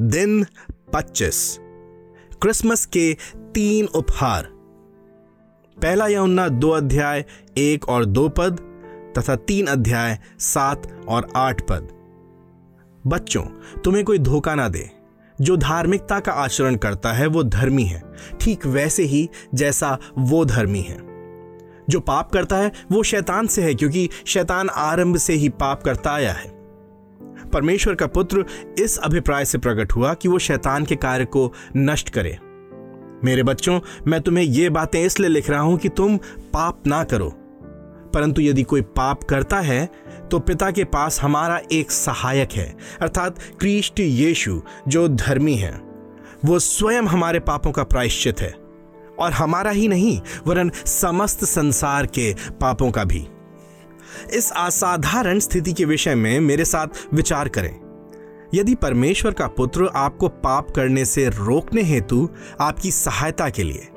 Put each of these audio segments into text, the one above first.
दिन 25 क्रिसमस के तीन उपहार। पहला यमुना, दो अध्याय, एक और दो पद, तथा तीन अध्याय, सात और आठ पद। बच्चों, तुम्हें कोई धोखा ना दे। जो धार्मिकता का आचरण करता है, वो धर्मी है। ठीक वैसे ही जैसा वो धर्मी है। जो पाप करता है, वो शैतान से है, क्योंकि शैतान आरंभ से ही पाप करता आया है। परमेश्वर का पुत्र इस अभिप्राय से प्रकट हुआ कि वो शैतान के कार्य को नष्ट करे। मेरे बच्चों, मैं तुम्हें ये बातें इसलिए लिख रहा हूँ कि तुम पाप ना करो। परंतु यदि कोई पाप करता है तो पिता के पास हमारा एक सहायक है, अर्थात क्रिस्ट यीशु, जो धर्मी है। वो स्वयं हमारे पापों का प्रायश्चित है, और हमारा ही नहीं, वरन समस्त संसार के पापों का भी। इस असाधारण स्थिति के विषय में मेरे साथ विचार करें। यदि परमेश्वर का पुत्र आपको पाप करने से रोकने हेतु आपकी सहायता के लिए,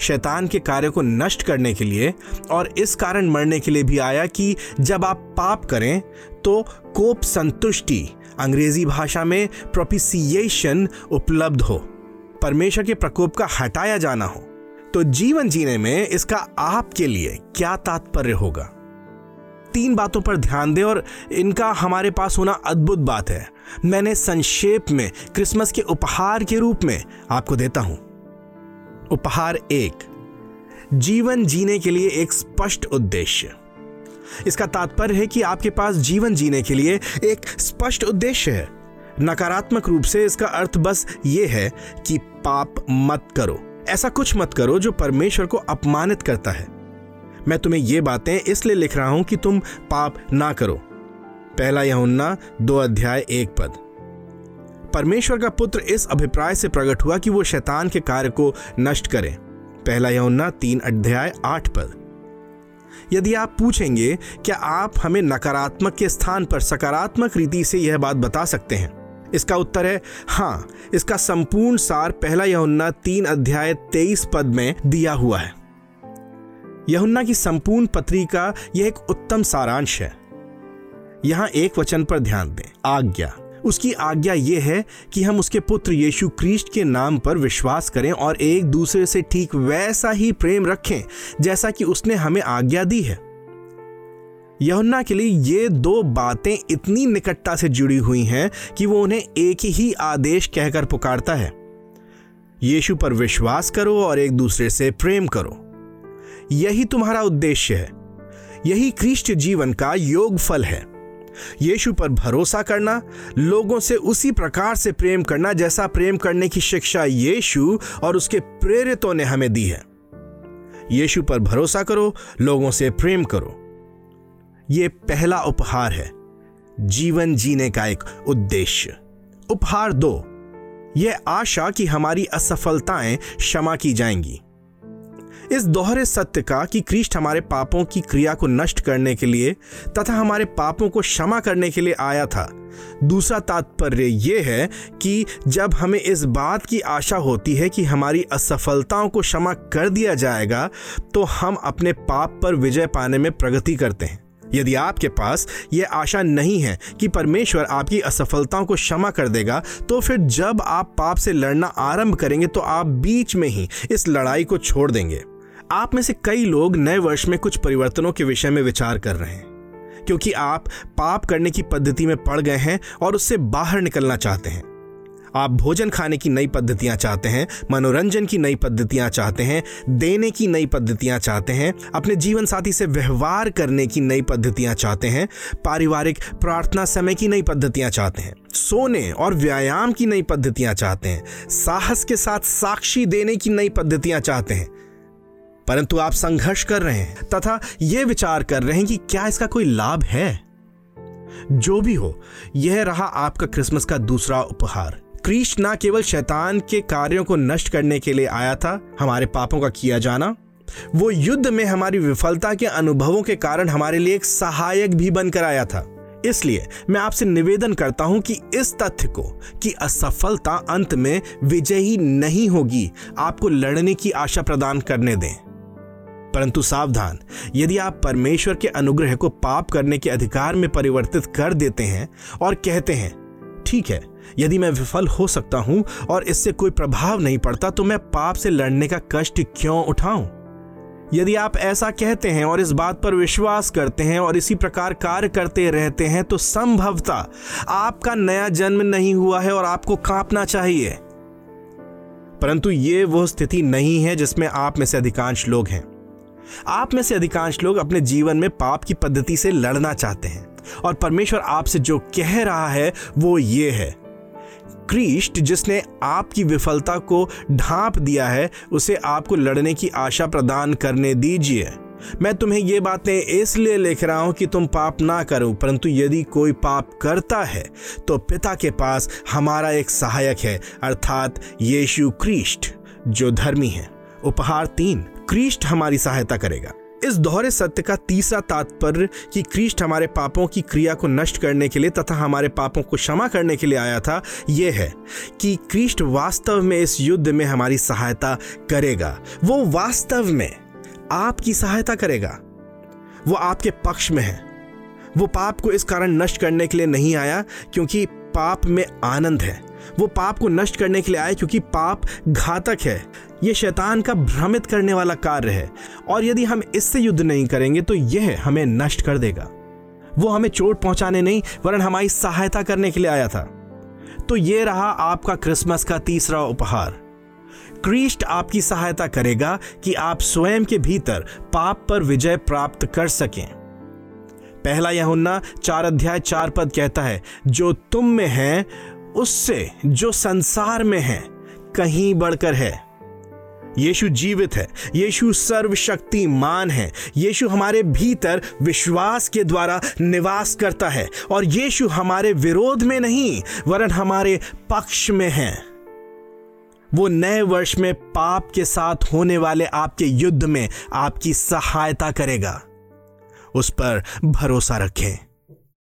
शैतान के कार्य को नष्ट करने के लिए और इस कारण मरने के लिए भी आया कि जब आप पाप करें तो कोप संतुष्टि अंग्रेज़ी भाषा में प्रोपिसिएशन उपलब्ध हो। परमेश्वर के प्रकोप का हटाया जाना हो। तो जीवन जीने में इसका आपके लिए क्या तात्पर्य होगा? तीन बातों पर ध्यान दें और इनका हमारे पास होना अद्भुत बात है। मैंने संक्षेप में क्रिसमस के उपहार के रूप में आपको देता हूँ। उपहार एक, जीवन जीने के लिए एक स्पष्ट उद्देश्य। इसका तात्पर्य है कि आपके पास जीवन जीने के लिए एक स्पष्ट उद्देश्य है। नकारात्मक रूप से इसका अर्थ बस ये है कि पाप मत करो। ऐसा कुछ मत करो जो परमेश्वर को अपमानित करता है। मैं तुम्हें ये बातें इसलिए लिख रहा हूँ कि तुम पाप ना करो। पहला यहुन्ना, दो अध्याय, एक पद। परमेश्वर का पुत्र इस अभिप्राय से प्रकट हुआ कि वो शैतान के कार्य को नष्ट करे। पहला यहुन्ना, तीन अध्याय, आठ पद। यदि आप पूछेंगे, क्या आप हमें नकारात्मक के स्थान पर सकारात्मक रीति से यह बात बता सकते हैं? इसका उत्तर है हाँ इसका संपूर्ण सार पहला यहुन्ना, तीन अध्याय, तेईस पद में दिया हुआ है। यहुन्ना की संपूर्ण पत्री का यह एक उत्तम सारांश है। यहाँ एक वचन पर ध्यान दें। आज्ञा। उसकी आज्ञा यह है कि हम उसके पुत्र यीशु क्रिस्ट के नाम पर विश्वास करें और एक दूसरे से ठीक वैसा ही प्रेम रखें, जैसा कि उसने हमें आज्ञा दी है। यहुन्ना के लिए ये दो बातें इतनी निकटता से जुड़ी हुई हैं कि वो उन्हें एक ही आदेश कहकर पुकारता है। यीशु पर विश्वास करो और एक दूसरे से प्रेम करो। यही तुम्हारा उद्देश्य है। यही क्रिस्ट जीवन का योग फल है। यीशु पर भरोसा करना, लोगों से उसी प्रकार से प्रेम करना जैसा प्रेम करने की शिक्षा यीशु और उसके प्रेरितों ने हमें दी है। यीशु पर भरोसा करो, लोगों से प्रेम करो। यह पहला उपहार है, जीवन जीने का एक उद्देश्य। उपहार दो, यह आशा कि हमारी असफलताएँ क्षमा की जाएँगी। इस दोहरे सत्य का कि क्रिस्ट हमारे पापों की क्रिया को नष्ट करने के लिए तथा हमारे पापों को क्षमा करने के लिए आया था। दूसरा तात्पर्य यह है कि जब हमें इस बात की आशा होती है कि हमारी असफलताओं को क्षमा कर दिया जाएगा तो हम अपने पाप पर विजय पाने में प्रगति करते हैं। यदि आपके पास यह आशा नहीं है कि परमेश्वर आपकी असफलताओं को क्षमा कर देगा तो फिर जब आप पाप से लड़ना आरंभ करेंगे तो आप बीच में ही इस लड़ाई को छोड़ देंगे। आप में से कई लोग नए वर्ष में कुछ परिवर्तनों के विषय में विचार कर रहे हैं, क्योंकि आप पाप करने की पद्धति में पड़ गए हैं और उससे बाहर निकलना चाहते हैं। आप भोजन खाने की नई पद्धतियाँ चाहते हैं, मनोरंजन की नई पद्धतियाँ चाहते हैं, देने की नई पद्धतियाँ चाहते हैं, अपने जीवन साथी से व्यवहार करने की नई पद्धतियाँ चाहते हैं, पारिवारिक प्रार्थना समय की नई पद्धतियाँ चाहते हैं, सोने और व्यायाम की नई पद्धतियाँ चाहते हैं, साहस के साथ साक्षी देने की नई पद्धतियाँ चाहते हैं परंतु आप संघर्ष कर रहे हैं, तथा यह विचार कर रहे हैं कि क्या इसका कोई लाभ है? जो भी हो, यह रहा आपका क्रिसमस का दूसरा उपहार। क्रिस्ट ना केवल शैतान के कार्यों को नष्ट करने के लिए आया था, हमारे पापों का किया जाना, वो युद्ध में हमारी विफलता के अनुभवों के कारण हमारे लिए एक सहायक भी बनकर आया था। इसलिए मैं आपसे निवेदन करता हूँ कि इस तथ्य को, कि असफलता अंत में विजयी नहीं होगी, आपको लड़ने की आशा प्रदान करने दें। परंतु सावधान, यदि आप परमेश्वर के अनुग्रह को पाप करने के अधिकार में परिवर्तित कर देते हैं और कहते हैं, ठीक है, यदि मैं विफल हो सकता हूँ और इससे कोई प्रभाव नहीं पड़ता तो मैं पाप से लड़ने का कष्ट क्यों उठाऊं? यदि आप ऐसा कहते हैं और इस बात पर विश्वास करते हैं और इसी प्रकार कार्य करते रहते हैं तो संभवता आपका नया जन्म नहीं हुआ है और आपको कांपना चाहिए। परंतु ये वो स्थिति नहीं है जिसमें आप में से अधिकांश लोग हैं। आप में से अधिकांश लोग अपने जीवन में पाप की पद्धति से लड़ना चाहते हैं और परमेश्वर आपसे जो कह रहा है, वो ये है। क्रिस्ट, जिसने आपकी विफलता को ढांप दिया है, उसे आपको लड़ने की आशा प्रदान करने दीजिए। मैं तुम्हें ये बातें इसलिए लिख रहा हूँ कि तुम पाप ना करो, परंतु यदि कोई पाप करता है तो पिता के पास हमारा एक सहायक है, अर्थात यीशु क्रिस्ट, जो धर्मी है। उपहार तीन। क्रिस्ट हमारी सहायता करेगा। इस दोहरे सत्य का तीसरा तात्पर्य कि क्रिस्ट हमारे पापों की क्रिया को नष्ट करने के लिए तथा हमारे पापों को क्षमा करने के लिए आया था यह है कि क्रिस्ट वास्तव में इस युद्ध में हमारी सहायता करेगा। वो वास्तव में आपकी सहायता करेगा। वो आपके पक्ष में है। वो पाप को इस कारण नष्ट करने के लिए नहीं आया क्योंकि पाप में आनंद है। वो पाप को नष्ट करने के लिए आए क्योंकि पाप घातक है। ये शैतान का भ्रमित करने वाला कार्य है। और यदि हम इससे युद्ध नहीं करेंगे तो यह हमें नष्ट कर देगा। वो हमें चोट पहुँचाने नहीं, वरन हमारी सहायता करने के लिए आया था। तो ये रहा आपका क्रिसमस का तीसरा उपहार। क्रिस्ट आपकी सहायता करेगा कि आप स्वयं के भीतर पाप पर विजय प्राप्त कर सकें। पहला यहुन्ना चार अध्याय चार पद कहता है, जो तुम में है उससे जो संसार में है, कहीं बढ़कर है। यीशु जीवित है, यीशु सर्वशक्तिमान है, यीशु हमारे भीतर विश्वास के द्वारा निवास करता है, और यीशु हमारे विरोध में नहीं, वरन हमारे पक्ष में है। वो नए वर्ष में पाप के साथ होने वाले आपके युद्ध में आपकी सहायता करेगा। उस पर भरोसा रखें।